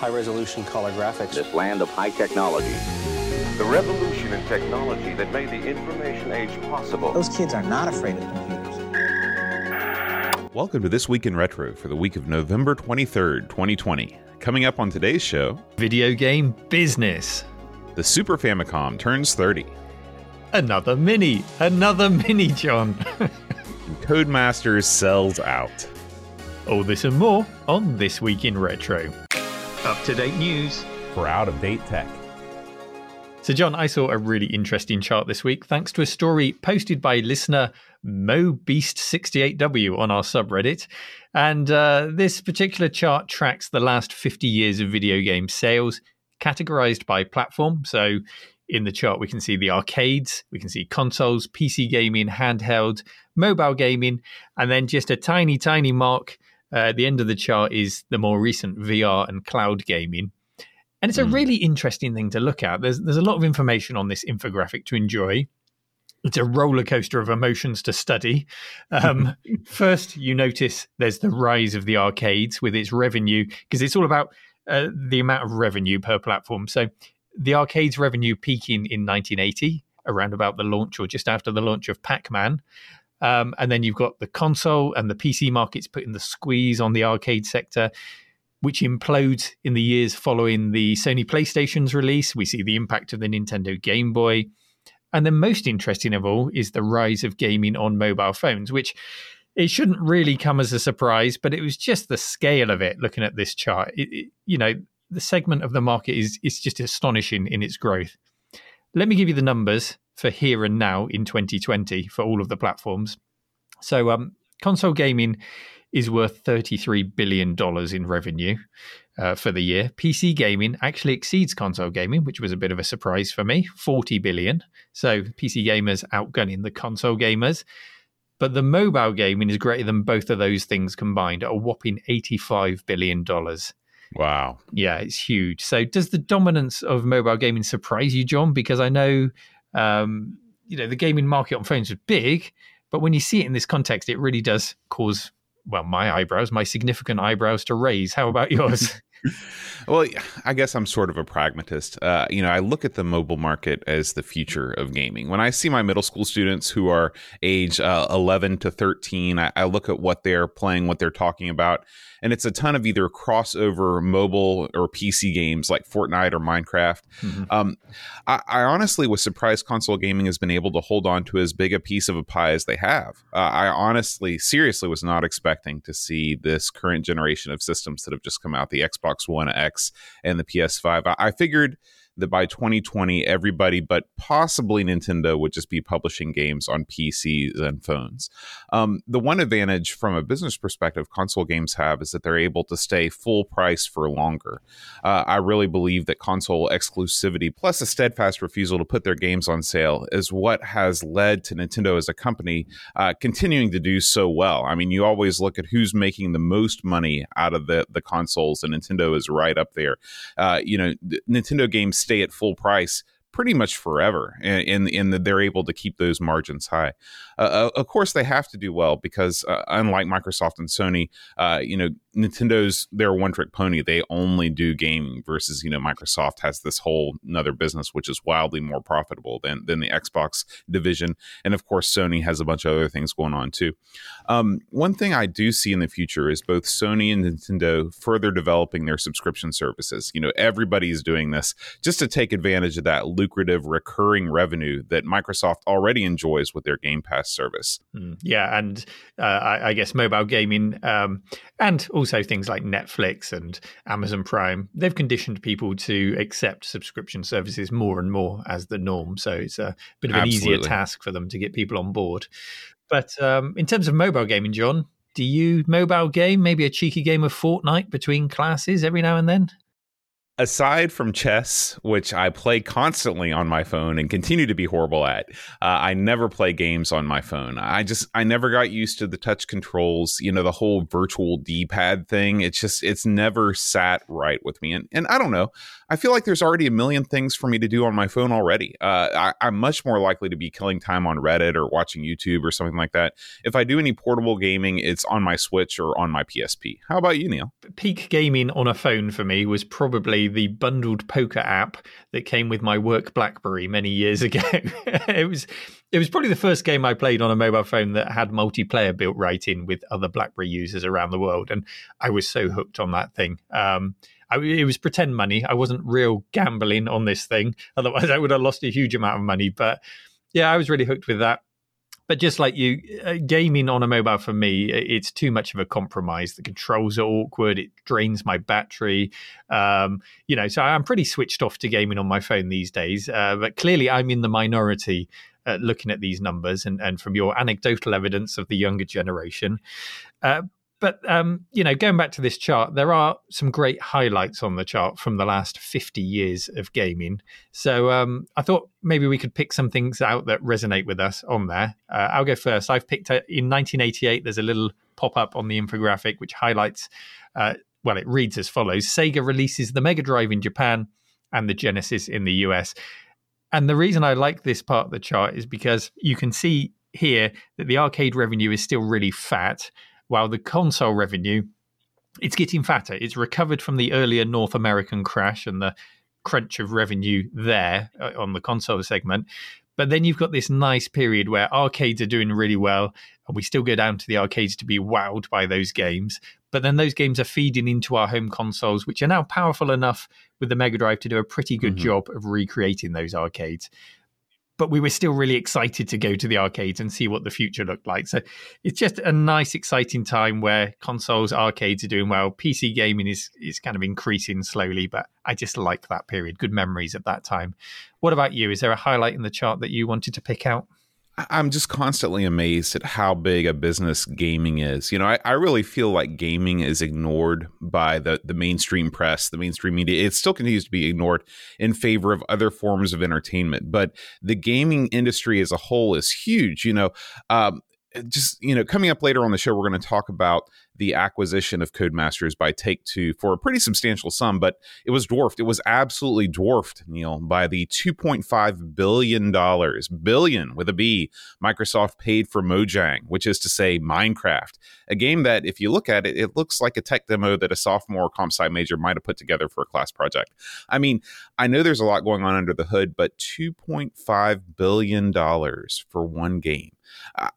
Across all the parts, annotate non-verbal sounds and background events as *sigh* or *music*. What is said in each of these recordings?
high resolution color graphics. This land of high technology. The revolution in technology that made the information age possible. Those kids are not afraid of computers. Welcome to This Week in Retro for the week of November 23rd, 2020. Coming up on today's show, Video game business. the Super Famicom turns 30, Another mini. Another mini, John. *laughs* and Codemasters sells out. All this and more on This Week in Retro. To date news. For out of date tech. So, John, I saw a really interesting chart this week thanks to a story posted by listener MoBeast68W on our subreddit. And uh, this particular chart tracks the last 50 years of video game sales categorized by platform. So, in the chart, we can see the arcades, we can see consoles, PC gaming, handheld, mobile gaming, and then just a tiny, tiny mark uh, at the end of the chart is the more recent VR and cloud gaming. And it's a Mm. really interesting thing to look at. There's there's a lot of information on this infographic to enjoy. It's a roller coaster of emotions to study. Um, *laughs* first, you notice there's the rise of the arcades with its revenue because it's all about uh, the amount of revenue per platform. So, the arcades revenue peaking in 1980, around about the launch or just after the launch of Pac-Man. Um, and then you've got the console and the PC markets putting the squeeze on the arcade sector which implodes in the years following the Sony PlayStation's release. We see the impact of the Nintendo Game Boy. And then, most interesting of all, is the rise of gaming on mobile phones, which it shouldn't really come as a surprise, but it was just the scale of it looking at this chart. It, it- you know, the segment of the market is, is just astonishing in its growth. Let me give you the numbers for here and now in 2020 for all of the platforms. So, um, console gaming is worth $33 billion in revenue uh, for the year. PC gaming actually exceeds console gaming, which was a bit of a surprise for me 40 billion. So PC gamers outgunning the console gamers. But the mobile gaming is greater than both of those things combined a whopping $85 billion. Wow. Yeah, it's huge. So, does the dominance of mobile gaming surprise you, John? Because I know, um, you know, the gaming market on phones is big, but when you see it in this context, it really does cause, well, my eyebrows, my significant eyebrows to raise. How about yours? *laughs* Well, I guess I'm sort of a pragmatist. Uh, you know, I look at the mobile market as the future of gaming. When I see my middle school students who are age uh, 11 to 13, I, I look at what they're playing, what they're talking about, and it's a ton of either crossover mobile or PC games like Fortnite or Minecraft. Mhm. Um, I, I honestly was surprised console gaming has been able to hold on to as big a piece of a pie as they have. Uh, I honestly, seriously, was not expecting to see this current generation of systems that have just come out the Xbox One X and the PS5. I, I figured that by 2020, everybody but possibly Nintendo would just be publishing games on PCs and phones. Um, the one advantage from a business perspective console games have is that they're able to stay full price for longer. Uh, I really believe that console exclusivity plus a steadfast refusal to put their games on sale is what has led to Nintendo as a company uh, continuing to do so well. I mean, you always look at who's making the most money out of the the consoles, and Nintendo is right up there. Uh, you know, Nintendo games stay at full price pretty much forever and in that they're able to keep those margins high uh, of course they have to do well because uh, unlike microsoft and sony uh, you know nintendo's their one trick pony. They only do gaming versus you know microsoft has this whole another business which is wildly more profitable than than the xbox division. And of course sony has a bunch of other things going on too. Um, one thing i do see in the future is both sony and nintendo further developing their subscription services. You know everybody's doing this just to take advantage of that lucrative recurring revenue that microsoft already enjoys with their game pass service Mm, yeah, and uh, I, I guess mobile gaming um, and also things like Netflix and Amazon Prime, they've conditioned people to accept subscription services more and more as the norm. So it's a bit of an easier task for them to get people on board. But um, in terms of mobile gaming, John, do you mobile game maybe a cheeky game of Fortnite between classes every now and then? Aside from chess, which I play constantly on my phone and continue to be horrible at, uh, I never play games on my phone. I just I never got used to the touch controls. You know, the whole virtual D pad thing. It's just it's never sat right with me. And and I don't know. I feel like there's already a million things for me to do on my phone already. Uh, I, I'm much more likely to be killing time on Reddit or watching YouTube or something like that. If I do any portable gaming, it's on my Switch or on my PSP. How about you, Neil? Peak gaming on a phone for me was probably the bundled poker app that came with my work BlackBerry many years *laughs* ago. it was it was probably the first game I played on a mobile phone that had multiplayer built right in with other BlackBerry users around the world, and I was so hooked on that thing. Um, I, it was pretend money. I wasn't real gambling on this thing. *laughs* Otherwise, I would have lost a huge amount of money. But yeah, I was really hooked with that. But just like you, uh, gaming on a mobile for me, it's too much of a compromise. The controls are awkward. It drains my battery. Um, you know, so I'm pretty switched off to gaming on my phone these days. Uh, but clearly, I'm in the minority uh, looking at these numbers and, and from your anecdotal evidence of the younger generation. Uh, but um, you know, going back to this chart, there are some great highlights on the chart from the last 50 years of gaming. So um, I thought maybe we could pick some things out that resonate with us on there. Uh, I'll go first. I've picked a, in 1988. There's a little pop up on the infographic which highlights. Uh, well, it reads as follows: Sega releases the Mega Drive in Japan and the Genesis in the US. And the reason I like this part of the chart is because you can see here that the arcade revenue is still really fat while the console revenue it's getting fatter. It's recovered from the earlier North American crash and the crunch of revenue there uh, on the console segment. But then you've got this nice period where arcades are doing really well, and we still go down to the arcades to be wowed by those games. But then those games are feeding into our home consoles, which are now powerful enough with the Mega Drive to do a pretty good mm-hmm. job of recreating those arcades but we were still really excited to go to the arcades and see what the future looked like. So it's just a nice, exciting time where consoles, arcades are doing well. PC gaming is is kind of increasing slowly, but I just like that period. Good memories at that time. What about you? Is there a highlight in the chart that you wanted to pick out? I'm just constantly amazed at how big a business gaming is. You know, I, I, really feel like gaming is ignored by the, the mainstream press, the mainstream media. It still continues to be ignored in favor of other forms of entertainment. But the gaming industry as a whole is huge. You know, um, Uh, just you know coming up later on the show we're going to talk about the acquisition of codemasters by take two for a pretty substantial sum but it was dwarfed. It was absolutely dwarfed neil by the 2.5 billion dollars billion with a b microsoft paid for mojang which is to say minecraft a game that if you look at it it looks like a tech demo that a sophomore comp sci major might have put together for a class project. I mean i know there's a lot going on under the hood but 2.5 billion dollars for one game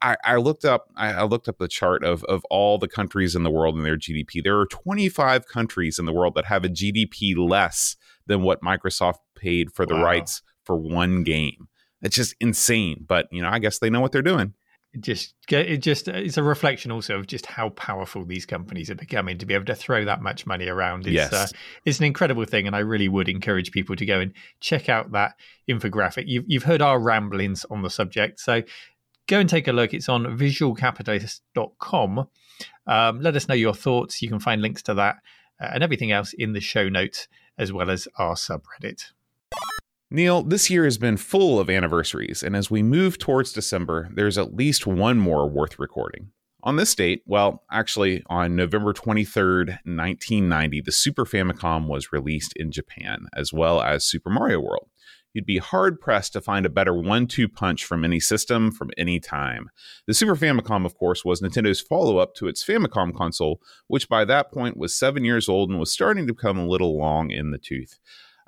I, I looked up I, I looked up the chart of of all the countries in the world and their GDP. There are 25 countries in the world that have a GDP less than what Microsoft paid for the wow. rights for one game. It's just insane. But you know, I guess they know what they're doing. It just it just it's a reflection also of just how powerful these companies are becoming to be able to throw that much money around. It's, yes. Uh, it's an incredible thing, and I really would encourage people to go and check out that infographic. You've you've heard our ramblings on the subject, so go and take a look. It's on visualcapitalist.com. Um, let us know your thoughts. You can find links to that uh, and everything else in the show notes, as well as our subreddit. Neil, this year has been full of anniversaries, and as we move towards December, there's at least one more worth recording. On this date, well, actually on November 23rd, 1990, the Super Famicom was released in Japan, as well as Super Mario World you'd be hard pressed to find a better one two punch from any system from any time. The Super Famicom, of course, was Nintendo's follow up to its Famicom console, which by that point was seven years old and was starting to become a little long in the tooth.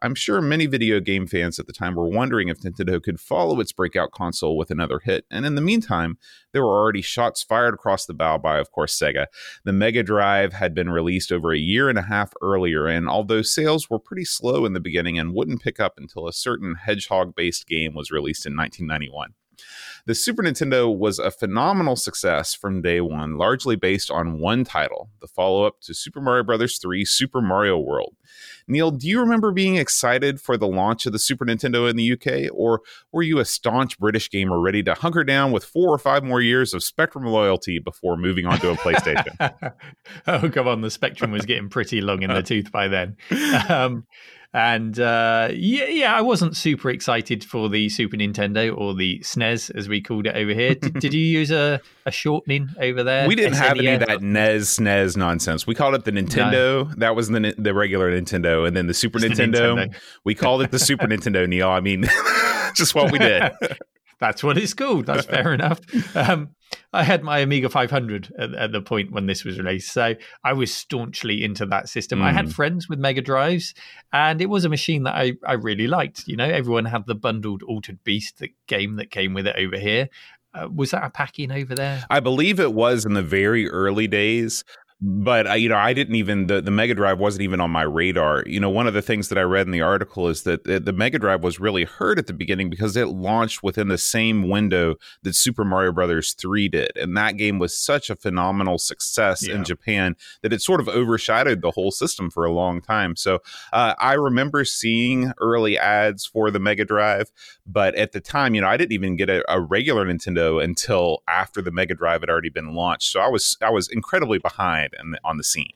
I'm sure many video game fans at the time were wondering if Nintendo could follow its breakout console with another hit, and in the meantime, there were already shots fired across the bow by, of course, Sega. The Mega Drive had been released over a year and a half earlier, and although sales were pretty slow in the beginning and wouldn't pick up until a certain hedgehog based game was released in 1991. The Super Nintendo was a phenomenal success from day one, largely based on one title, the follow up to Super Mario Bros. 3 Super Mario World. Neil, do you remember being excited for the launch of the Super Nintendo in the UK, or were you a staunch British gamer ready to hunker down with four or five more years of Spectrum loyalty before moving on to a PlayStation? *laughs* oh, come on. The Spectrum was getting pretty long in the *laughs* tooth by then. Um, and uh, yeah, yeah, I wasn't super excited for the Super Nintendo or the SNES as we called it over here. did, did *laughs* you use a, a shortening over there? We didn't SNES? have any of that NES SNES nonsense. We called it the Nintendo. No. That was the the regular Nintendo, and then the Super Nintendo, the Nintendo. We called it the Super *laughs* Nintendo. Neil, I mean, *laughs* just what we did. *laughs* That's what it's called. That's fair enough. Um, I had my Amiga 500 at, at, the point when this was released, so I was staunchly into that system. Mm. I had hmm. friends with Mega Drives, and it was a machine that I, I really liked. You know, everyone had the bundled Altered Beast the game that came with it over here. Uh, was that a packing over there? I believe it was in the very early days but uh, you know i didn't even the, the mega drive wasn't even on my radar. You know one of the things that i read in the article is that the, the mega drive was really hurt at the beginning because it launched within the same window that super mario brothers 3 did and that game was such a phenomenal success yeah. in japan that it sort of overshadowed the whole system for a long time. So uh, i remember seeing early ads for the mega drive but at the time you know i didn't even get a, a regular nintendo until after the mega drive had already been launched. So i was i was incredibly behind and on the scene.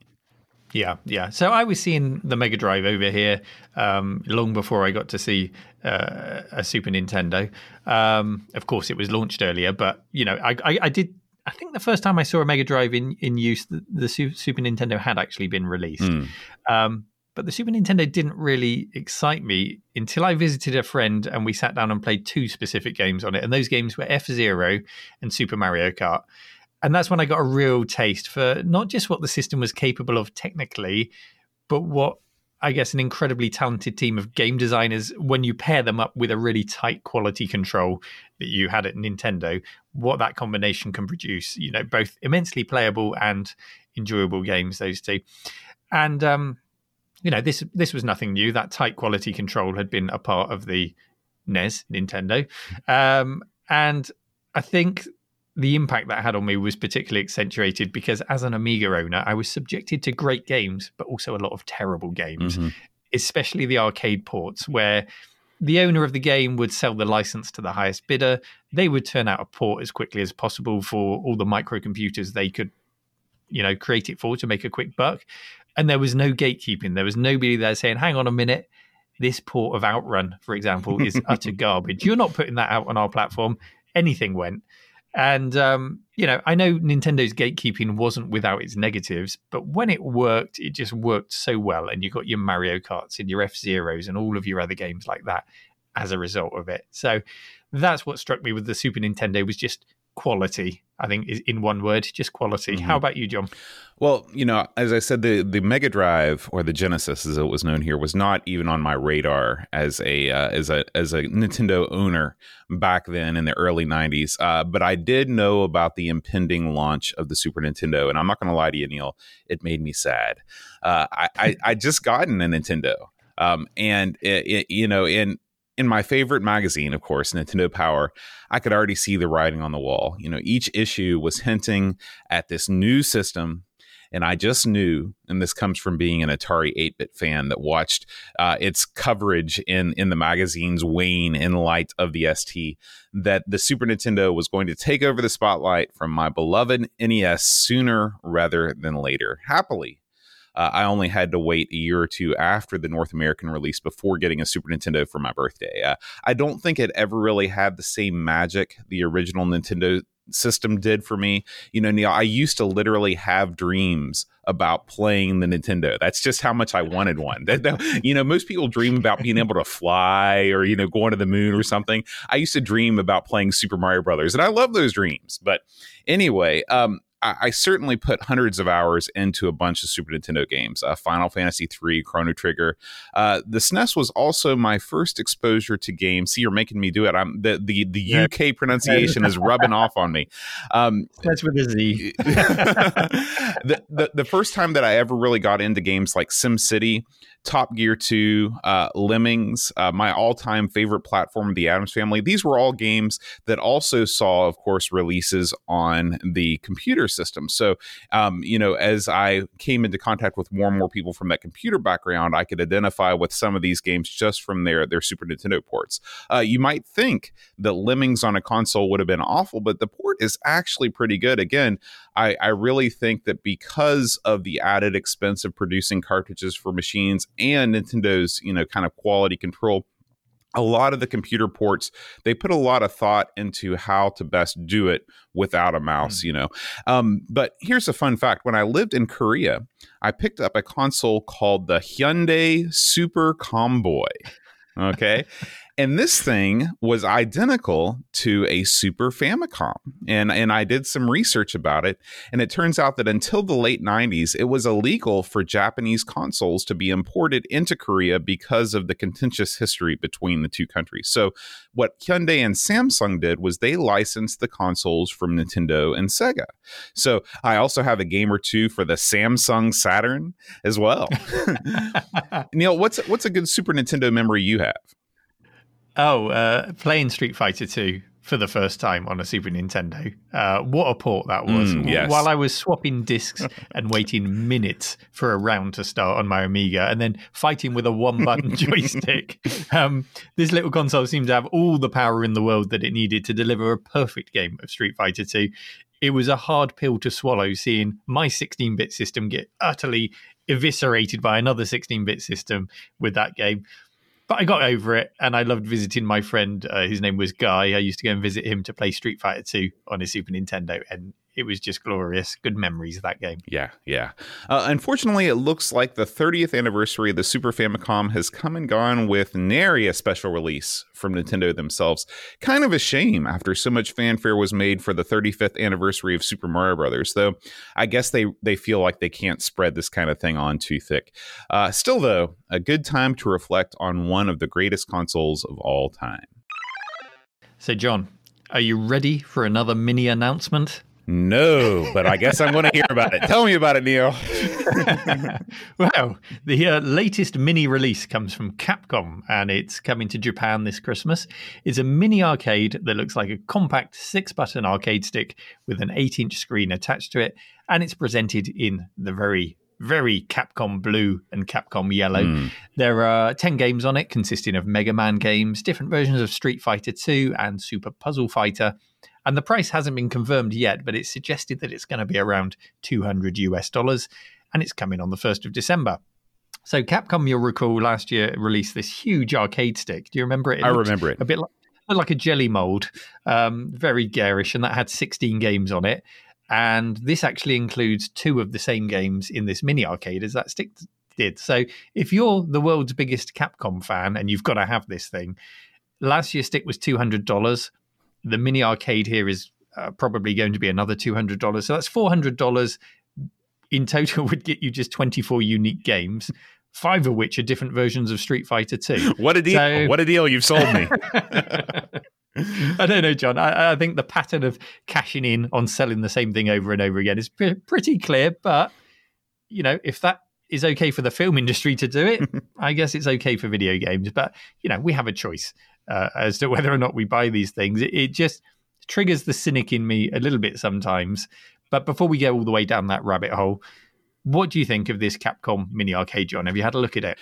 Yeah, yeah. So I was seeing the Mega Drive over here um, long before I got to see uh, a Super Nintendo. Um, of course, it was launched earlier, but you know, I, I, I, did. I think the first time I saw a Mega Drive in in use, the, the Super Nintendo had actually been released. Mm. Um, but the Super Nintendo didn't really excite me until I visited a friend and we sat down and played two specific games on it, and those games were F Zero and Super Mario Kart and that's when I got a real taste for not just what the system was capable of technically, but what I guess an incredibly talented team of game designers, when you pair them up with a really tight quality control that you had at Nintendo, what that combination can produce, you know, both immensely playable and enjoyable games, those two. And um, you know, this this was nothing new. That tight quality control had been a part of the NES, Nintendo. Um, and I think the impact that had on me was particularly accentuated because as an Amiga owner, I was subjected to great games, but also a lot of terrible games, mm-hmm. especially the arcade ports where the owner of the game would sell the license to the highest bidder. They would turn out a port as quickly as possible for all the microcomputers they could, you know, create it for to make a quick buck. And there was no gatekeeping. There was nobody there saying, hang on a minute, this port of Outrun, for example, is utter *laughs* garbage. You're not putting that out on our platform. Anything went. And um, you know, I know Nintendo's gatekeeping wasn't without its negatives, but when it worked, it just worked so well. And you got your Mario Karts and your F Zeros and all of your other games like that as a result of it. So that's what struck me with the Super Nintendo was just quality. I think is in one word, just quality. Mm-hmm. How about you, John? Well, you know, as I said, the the Mega Drive or the Genesis, as it was known here, was not even on my radar as a uh, as a as a Nintendo owner back then in the early '90s. Uh, but I did know about the impending launch of the Super Nintendo, and I'm not going to lie to you, Neil, it made me sad. Uh, I, I I just gotten a Nintendo. Um, and it, it, you know, in in my favorite magazine, of course, Nintendo Power, I could already see the writing on the wall. You know, each issue was hinting at this new system. And I just knew, and this comes from being an Atari 8 bit fan that watched uh, its coverage in, in the magazines wane in light of the ST, that the Super Nintendo was going to take over the spotlight from my beloved NES sooner rather than later. Happily, uh, I only had to wait a year or two after the North American release before getting a Super Nintendo for my birthday. Uh, I don't think it ever really had the same magic the original Nintendo system did for me. You know, Neil, I used to literally have dreams about playing the Nintendo. That's just how much I wanted one. *laughs* That, that, you know, most people dream about being able to fly or you know going to the moon or something. I used to dream about playing Super Mario Brothers, and I love those dreams. But anyway, um, I, I, certainly put hundreds of hours into a bunch of Super Nintendo games. Uh, Final Fantasy III, Chrono Trigger. Uh, the SNES was also my first exposure to games. See, you're making me do it. I'm the the, the yeah. UK pronunciation is rubbing off on me. Um, That's with a Z. *laughs* the, the the first time that I ever really got into games like SimCity Top Gear 2, uh, Lemmings, uh, my all time favorite platform, The Addams Family. These were all games that also saw, of course, releases on the computer system. So, um, you know, as I came into contact with more and more people from that computer background, I could identify with some of these games just from their their Super Nintendo ports. Uh, you might think that Lemmings on a console would have been awful, but the port is actually pretty good. Again, I, I really think that because of the added expense of producing cartridges for machines and Nintendo's you know kind of quality control a lot of the computer ports they put a lot of thought into how to best do it without a mouse mm. you know? Um, but here's a fun fact. When i lived in korea i picked up a console called the hyundai super comboy okay *laughs* and this thing was identical to a Super Famicom. And, and I did some research about it. And it turns out that until the late 90s, it was illegal for Japanese consoles to be imported into Korea because of the contentious history between the two countries. So, what Hyundai and Samsung did was they licensed the consoles from Nintendo and Sega. So, I also have a game or two for the Samsung Saturn as well. *laughs* *laughs* Neil, what's, what's a good Super Nintendo memory you have? Oh, uh, playing Street Fighter 2 for the first time on a Super Nintendo. Uh, what a port that was. Mm, yes. While I was swapping discs *laughs* and waiting minutes for a round to start on my Amiga and then fighting with a one button *laughs* joystick, um, this little console seemed to have all the power in the world that it needed to deliver a perfect game of Street Fighter 2. It was a hard pill to swallow seeing my 16 bit system get utterly eviscerated by another 16 bit system with that game but I got over it, and I loved visiting my friend. Uh, his name was Guy. I used to go and visit him to play Street Fighter Two on his Super Nintendo, and it was just glorious. Good memories of that game. Yeah, yeah. Uh, unfortunately, it looks like the 30th anniversary of the Super Famicom has come and gone with nary a special release from Nintendo themselves. Kind of a shame after so much fanfare was made for the 35th anniversary of Super Mario Brothers. Though I guess they they feel like they can't spread this kind of thing on too thick. Uh, still, though, a good time to reflect on one of the greatest consoles of all time. So, John, are you ready for another mini announcement? No, but I guess I'm going to hear about it. Tell me about it, Neil. *laughs* well, the uh, latest mini release comes from Capcom and it's coming to Japan this Christmas. It's a mini arcade that looks like a compact six button arcade stick with an eight inch screen attached to it, and it's presented in the very very Capcom blue and Capcom yellow. Mm. There are 10 games on it, consisting of Mega Man games, different versions of Street Fighter 2 and Super Puzzle Fighter, and the price hasn't been confirmed yet, but it's suggested that it's going to be around 200 US dollars, and it's coming on the 1st of December. So Capcom, you'll recall, last year released this huge arcade stick. Do you remember it? it I remember it. A bit like, like a jelly mold, um, very garish, and that had 16 games on it. And this actually includes two of the same games in this mini arcade as that stick did. So if you're the world's biggest Capcom fan and you've got to have this thing, last year's stick was $200 the mini arcade here is uh, probably going to be another $200. So that's $400 in total *laughs* would get you just 24 unique games, five of which are different versions of Street Fighter 2. *laughs* What a deal. So, what a deal. You've sold me. *laughs* I don't know, John. I, I, think the pattern of cashing in on selling the same thing over and over again is pre- pretty clear. But, you know, if that is okay for the film industry to do it, I guess it's okay for video games. But, you know, we have a choice uh, as to whether or not we buy these things. It, it just triggers the cynic in me a little bit sometimes. But before we go all the way down that rabbit hole, what do you think of this Capcom mini arcade, John? Have you had a look at it?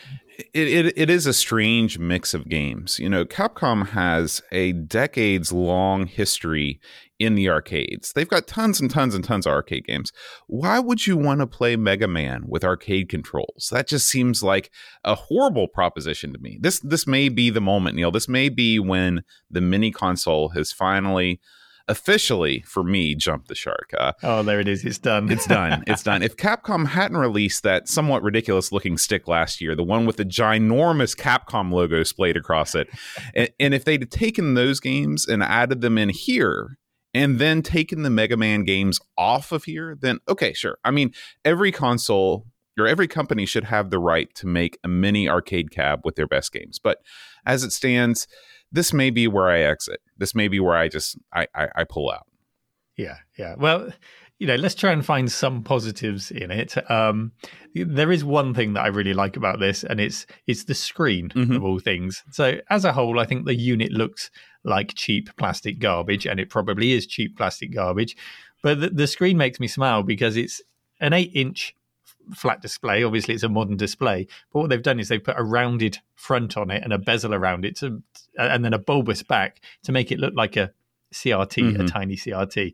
It, it? it is a strange mix of games. You know, Capcom has a decades long history in the arcades. They've got tons and tons and tons of arcade games. Why would you want to play Mega Man with arcade controls? That just seems like a horrible proposition to me. This this may be the moment, Neil. This may be when the mini console has finally officially for me jumped the shark. Uh, oh, there it is. It's done. it's done. It's done. If Capcom hadn't released that somewhat ridiculous looking stick last year, the one with the ginormous Capcom logo splayed across it, and, and if they'd taken those games and added them in here, and then taken the Mega Man games off of here, then okay, sure. I mean, every console or every company should have the right to make a mini arcade cab with their best games. But as it stands, this may be where I exit. This may be where I just I, I, I pull out. Yeah, yeah. Well, you know, let's try and find some positives in it. Um, there is one thing that I really like about this, and it's it's the screen mm-hmm. of all things. So, as a whole, I think the unit looks like cheap plastic garbage, and it probably is cheap plastic garbage. But the, the screen makes me smile because it's an eight inch flat display. Obviously, it's a modern display. But what they've done is they've put a rounded front on it and a bezel around it, to, and then a bulbous back to make it look like a CRT, Mhm. a tiny CRT.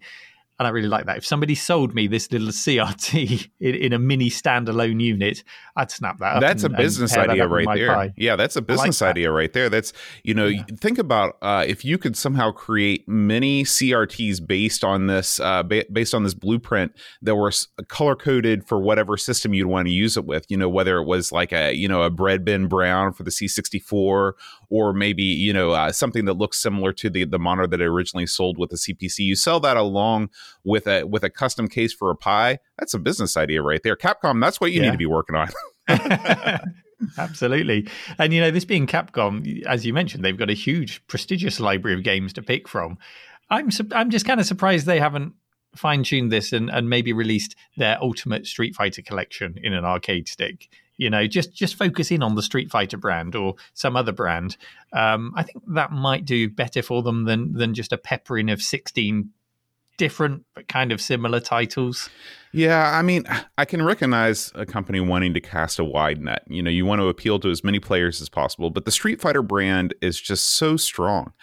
And I really like that. If somebody sold me this little CRT *laughs* in, in a mini standalone unit, I'd snap that up. That's and- a business idea right there. Pi. Yeah, that's a business that. idea right there. That's you know, Yeah. think about uh, if you could somehow create many CRTs based on this, uh, ba- based on this blueprint that were color coded for whatever system you'd want to use it with. You know, whether it was like a you know a bread bin brown for the C64, or maybe you know uh, something that looks similar to the the monitor that it originally sold with the CPC. You sell that along with a with a custom case for a Pi. That's a business idea right there. Capcom, that's what you Yeah. need to be working on. *laughs* *laughs* Absolutely. And, you know, this being Capcom, as you mentioned, they've got a huge, prestigious library of games to pick from. I'm, su- I'm just kind of surprised they haven't fine tuned this and, and maybe released their ultimate Street Fighter collection in an arcade stick. You know, just just focus in on the Street Fighter brand or some other brand. Um, I think that might do better for them than than just a peppering of sixteen different but kind of similar titles. Yeah, I mean, I can recognize a company wanting to cast a wide net. You know, you want to appeal to as many players as possible, but the Street Fighter brand is just so strong.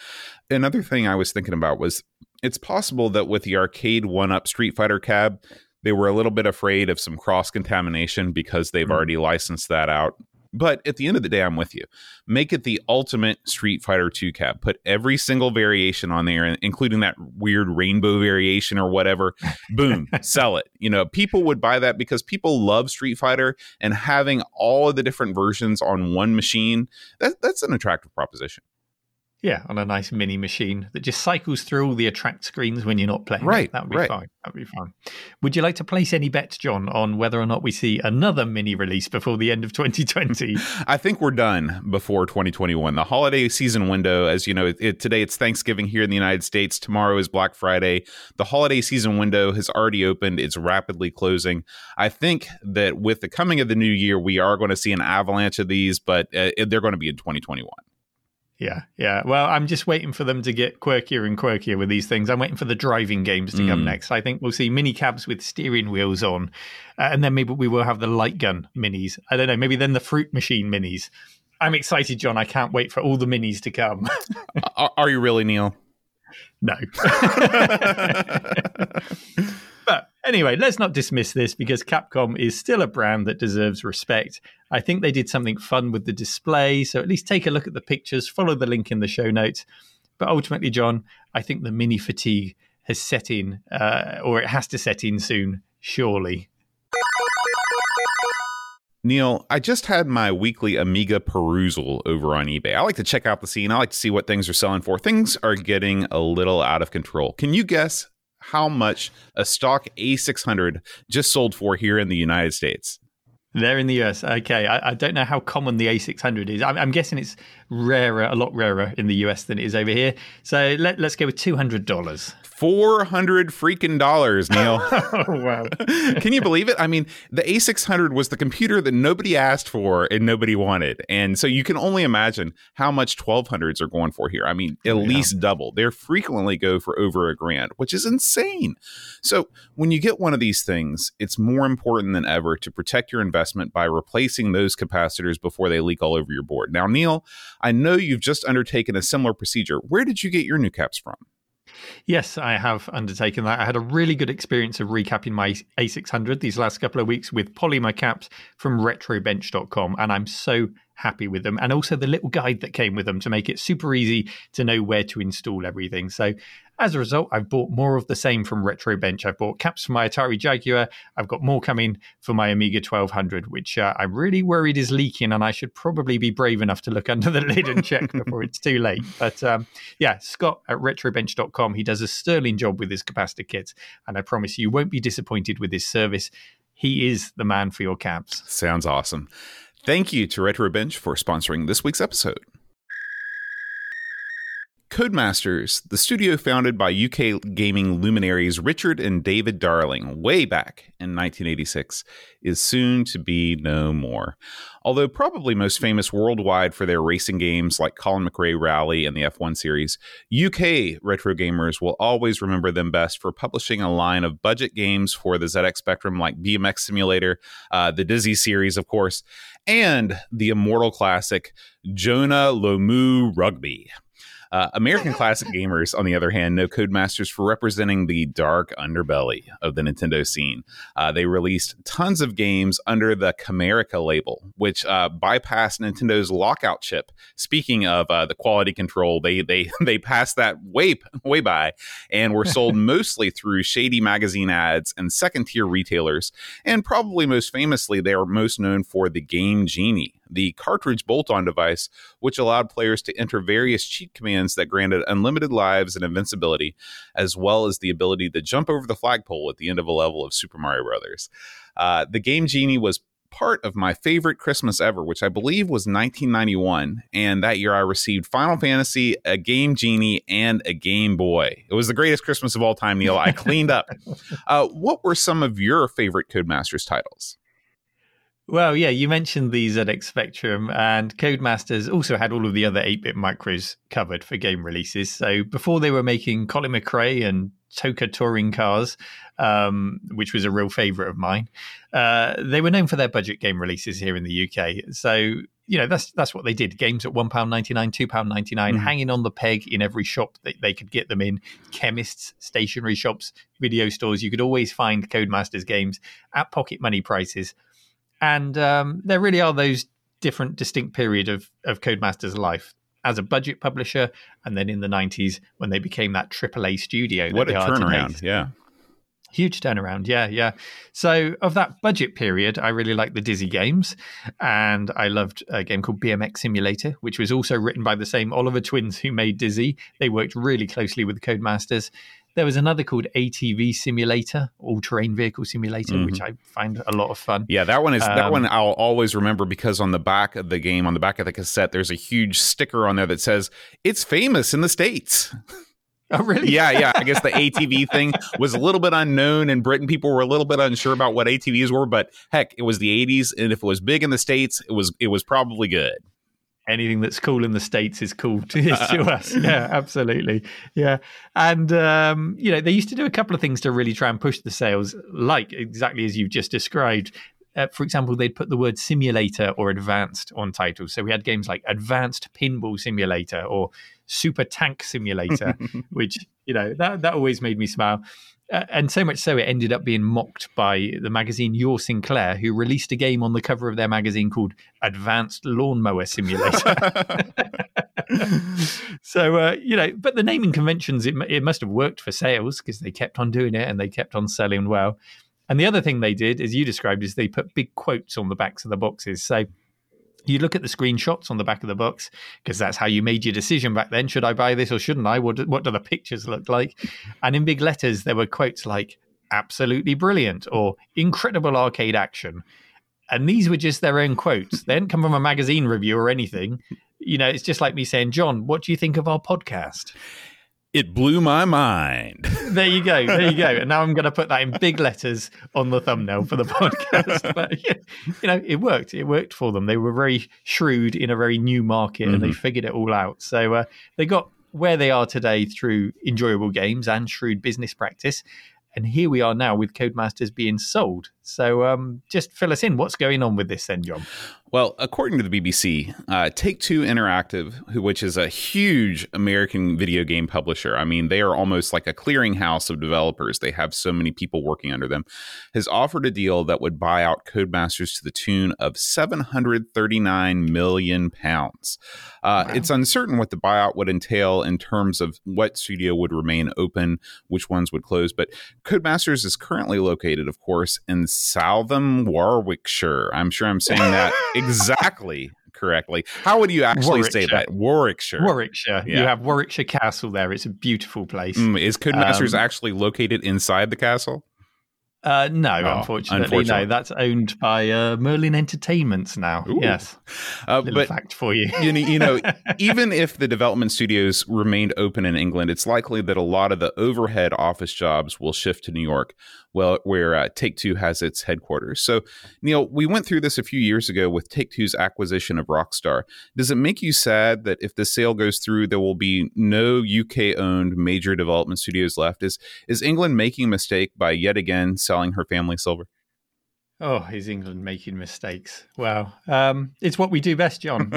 Another thing I was thinking about was it's possible that with the arcade one up Street Fighter cab, they were a little bit afraid of some cross contamination because they've Mm. already licensed that out. But at the end of the day, I'm with you. Make it the ultimate Street Fighter 2 cab. Put every single variation on there, including that weird rainbow variation or whatever. *laughs* Boom, sell it. You know, people would buy that because people love Street Fighter and having all of the different versions on one machine, that, that's an attractive proposition. Yeah, on a nice mini machine that just cycles through all the attract screens when you're not playing. Right, that would be right. fine. That would be fine. Would you like to place any bets, John, on whether or not we see another mini release before the end of *laughs* 2020? I think we're done before 2021. The holiday season window, as you know, it, it- today it's Thanksgiving here in the United States. Tomorrow is Black Friday. The holiday season window has already opened. It's rapidly closing. I think that with the coming of the new year, we are going to see an avalanche of these, but uh, they're going to be in 2021. Yeah, yeah. Well, I'm just waiting for them to get quirkier and quirkier with these things. I'm waiting for the driving games to come Mm. next. I think we'll see mini cabs with steering wheels on, uh, and then maybe we will have the light gun minis. I don't know. Maybe then the fruit machine minis. I'm excited, John. I can't wait for all the minis to come. *laughs* are, are you really, Neil? No. *laughs* *laughs* but anyway, let's not dismiss this because Capcom is still a brand that deserves respect. I think they did something fun with the display, so at least take a look at the pictures, follow the link in the show notes. But ultimately, John, I think the mini fatigue has set in, uh, or it has to set in soon, surely. Neil, I just had my weekly Amiga perusal over on eBay. I like to check out the scene. I like to see what things are selling for. Things are getting a little out of control. Can you guess how much a stock A600 just sold for here in the United States? They're in the US. Okay. I, I don't know how common the A600 is. I'm, I'm guessing it's rarer, a lot rarer in the US than it is over here. So let, let's go with $200. 400 freaking dollars, Neil. oh, *laughs* wow. Can you believe it? I mean, the A600 was the computer that nobody asked for and nobody wanted. And so you can only imagine how much 1200s are going for here. I mean, at Yeah. least double. They frequently go for over a grand, which is insane. So when you get one of these things, it's more important than ever to protect your investment by replacing those capacitors before they leak all over your board. Now, Neil, I know you've just undertaken a similar procedure. Where did you get your new caps from? Yes, I have undertaken that. I had a really good experience of recapping my A600 these last couple of weeks with polymer caps from retrobench.com, and I'm so happy with them. And also the little guide that came with them to make it super easy to know where to install everything. So as a result, I've bought more of the same from Retrobench. I've bought caps for my Atari Jaguar. I've got more coming for my Amiga 1200, which uh, I'm really worried is leaking, and I should probably be brave enough to look *laughs* under the lid and check before it's too late. But um, yeah, Scott at retrobench.com, he does a sterling job with his capacitor kits, and I promise you won't be disappointed with his service. He is the man for your caps. Sounds awesome. Thank you to RetroBench for sponsoring this week's episode. Codemasters, the studio founded by UK gaming luminaries Richard and David Darling way back in 1986, is soon to be no more. Although probably most famous worldwide for their racing games like Colin McRae Rally and the F1 series, UK retro gamers will always remember them best for publishing a line of budget games for the ZX Spectrum like BMX Simulator, uh, the Dizzy series, of course, and the immortal classic Jonah Lomu Rugby. Uh, American *laughs* classic gamers, on the other hand, know Codemasters for representing the dark underbelly of the Nintendo scene. Uh, they released tons of games under the Camerica label, which uh, bypassed Nintendo's lockout chip. Speaking of uh, the quality control, they they *laughs* they passed that way way by, and were sold *laughs* mostly through shady magazine ads and second tier retailers. And probably most famously, they are most known for the Game Genie the cartridge bolt on device, which allowed players to enter various cheat commands that granted unlimited lives and invincibility, as well as the ability to jump over the flagpole at the end of a level of Super Mario Brothers. Uh, the Game Genie was part of my favorite Christmas ever, which I believe was 1991. And that year I received Final Fantasy, a Game Genie, and a Game Boy. It was the greatest Christmas of all time, Neil. I cleaned up. *laughs* Uh, what were some of your favorite Codemasters titles? Well, yeah, you mentioned the ZX Spectrum, and Codemasters also had all of the other 8 bit micros covered for game releases. So before they were making Colin McRae and TOCA touring cars, um, which was a real favorite of mine, uh, they were known for their budget game releases here in the UK. So you know that's that's what they did. Games at one pound ninety nine, two pound ninety nine, mm-hmm. hanging on the peg in every shop that they could get them in. Chemists, stationery shops, video stores. You could always find Codemasters games at pocket money prices and um, there really are those different, distinct period of of Codemasters' life as a budget publisher, and then in the '90s when they became that AAA studio. What a turnaround! Yeah, huge turnaround. Yeah, yeah. So of that budget period, I really liked the Dizzy games, and I loved a game called BMX Simulator, which was also written by the same Oliver twins who made Dizzy. They worked really closely with Codemasters. There was another called ATV Simulator, All Terrain Vehicle Simulator, mm-hmm. which I find a lot of fun. Yeah, that one is um, that one I'll always remember because on the back of the game, on the back of the cassette, there's a huge sticker on there that says it's famous in the states. *laughs* Oh, really? yeah, yeah. I guess the *laughs* ATV thing was a little bit unknown in Britain. People were a little bit unsure about what ATVs were, but heck, it was the 80s, and if it was big in the states, it was it was probably good anything that's cool in the states is cool *laughs* to, to *laughs* us. Yeah, absolutely. Yeah, and um, you know they used to do a couple of things to really try and push the sales, like exactly as you've just described. Uh, for example, they'd put the word simulator or advanced on titles. So we had games like Advanced Pinball Simulator or Super Tank Simulator, *laughs* which you know that that always made me smile. Uh, and so much so it ended up being mocked by the magazine Your Sinclair, who released a game on the cover of their magazine called Advanced Lawnmower Simulator. *laughs* *laughs* so uh, you know, but the naming conventions it, it must have worked for sales because they kept on doing it and they kept on selling well. And the other thing they did, as you described, is they put big quotes on the backs of the boxes. So you look at the screenshots on the back of the box because that's how you made your decision back then. Should I buy this or shouldn't I? What do, what do the pictures look like? And in big letters, there were quotes like "absolutely brilliant" or "incredible arcade action," and these were just their own quotes. they didn't come from a magazine review or anything. You know, it's just like me saying, "John, what do you think of our podcast?" It blew my mind. *laughs* there you go. There you go. And *laughs* now I'm going to put that in big letters on the thumbnail for the podcast. *laughs* But, you know, it worked. It worked for them. They were very shrewd in a very new market mm-hmm. and they mm-hmm. figured it all out. So uh, they got where they are today through enjoyable games and shrewd business practice. And here we are now with Codemasters being sold. So um, just fill us in. What's going on with this then, John? Well, according to the BBC, uh, Take Two Interactive, who, which is a huge American video game publisher, I mean, they are almost like a clearinghouse of developers. They have so many people working under them, has offered a deal that would buy out Codemasters to the tune of 739 million pounds. Uh, wow. It's uncertain what the buyout would entail in terms of what studio would remain open, which ones would close, but Codemasters is currently located, of course, in Southam, Warwickshire. I'm sure I'm saying that *laughs* exactly correctly. How would you actually say that? Warwickshire. Warwickshire. Yeah. You have Warwickshire Castle there. It's a beautiful place. Mm, is Codemasters um, actually located inside the castle? Uh, no, oh, unfortunately, unfortunately, no. That's owned by uh, Merlin Entertainments now. Ooh. Yes, uh, but fact for you. you, know, you know, *laughs* even if the development studios remained open in England, it's likely that a lot of the overhead office jobs will shift to New York, well, where uh, Take Two has its headquarters. So, Neil, we went through this a few years ago with Take Two's acquisition of Rockstar. Does it make you sad that if the sale goes through, there will be no UK-owned major development studios left? Is is England making a mistake by yet again? selling her family silver? Oh, is England making mistakes? Wow, um, it's what we do best, John.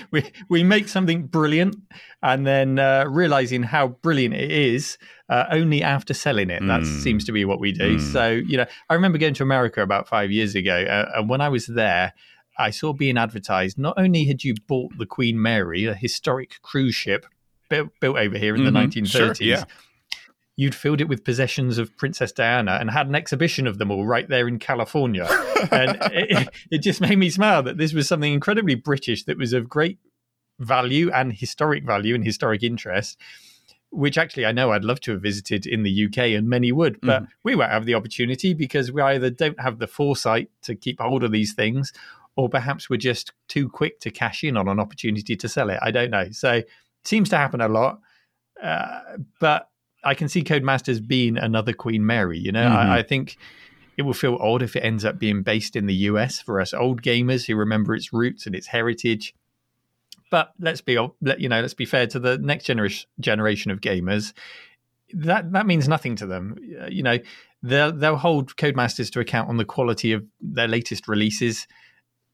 *laughs* we we make something brilliant, and then uh, realizing how brilliant it is uh, only after selling it. That mm. seems to be what we do. Mm. So you know, I remember going to America about five years ago, uh, and when I was there, I saw being advertised. Not only had you bought the Queen Mary, a historic cruise ship built, built over here in mm-hmm. the 1930s. Sure, yeah you'd filled it with possessions of Princess Diana and had an exhibition of them all right there in California. and *laughs* it, it, just made me smile that this was something incredibly British that was of great value and historic value and historic interest. Which actually I know I'd love to have visited in the UK and many would, but mm. we won't have the opportunity because we either don't have the foresight to keep hold of these things or perhaps we're just too quick to cash in on an opportunity to sell it. I don't know. So it seems to happen a lot. Uh, but I can see Codemasters being another Queen Mary. You know, mm-hmm. I, I, think it will feel odd if it ends up being based in the US for us old gamers who remember its roots and its heritage. But let's be, you know, let's be fair to the next generation generation of gamers. That that means nothing to them. Uh, you know, they'll they'll hold Codemasters to account on the quality of their latest releases,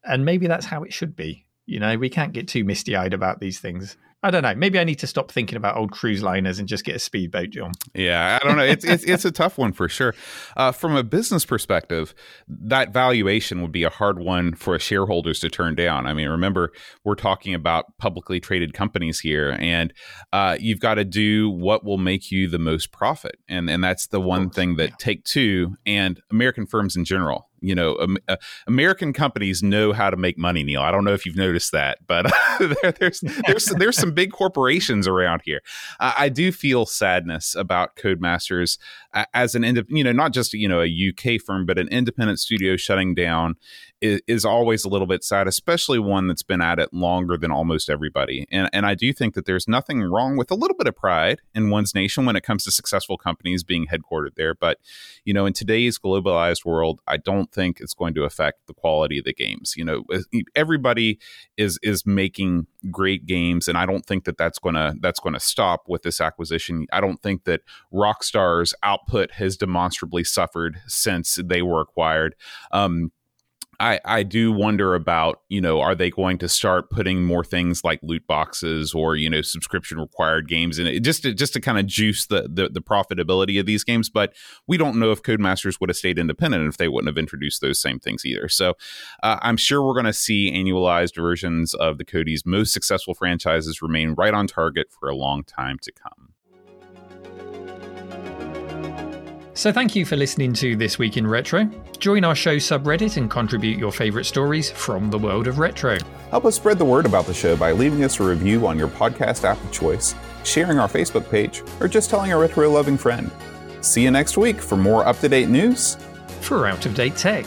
and maybe that's how it should be. You know, we can't get too misty eyed about these things. I don't know. Maybe I need to stop thinking about old cruise liners and just get a speedboat, John. Yeah, I don't know. It's it's, it's a tough one for sure. Uh, from a business perspective, that valuation would be a hard one for shareholders to turn down. I mean, remember we're talking about publicly traded companies here, and uh, you've got to do what will make you the most profit, and and that's the one thing that. Take Two and American firms in general you know, um, uh, American companies know how to make money. Neil, I don't know if you've noticed that, but *laughs* there, there's there's there's some big corporations around here. Uh, I do feel sadness about Codemasters as an ind- you know not just you know a UK firm, but an independent studio shutting down is, is, always a little bit sad, especially one that's been at it longer than almost everybody. And and I do think that there's nothing wrong with a little bit of pride in one's nation when it comes to successful companies being headquartered there. But you know, in today's globalized world, I don't think it's going to affect the quality of the games. You know, everybody is is making great games, and I don't think that that's gonna that's to stop with this acquisition. I don't think that Rockstar's output has demonstrably suffered since they were acquired. Um, I, I do wonder about you know are they going to start putting more things like loot boxes or you know subscription required games in it just to, just to kind of juice the, the, the profitability of these games but we don't know if Codemasters would have stayed independent if they wouldn't have introduced those same things either so uh, I'm sure we're going to see annualized versions of the Codies' most successful franchises remain right on target for a long time to come. So, thank you for listening to This Week in Retro. Join our show subreddit and contribute your favourite stories from the world of retro. Help us spread the word about the show by leaving us a review on your podcast app of choice, sharing our Facebook page, or just telling a retro loving friend. See you next week for more up to date news for out of date tech.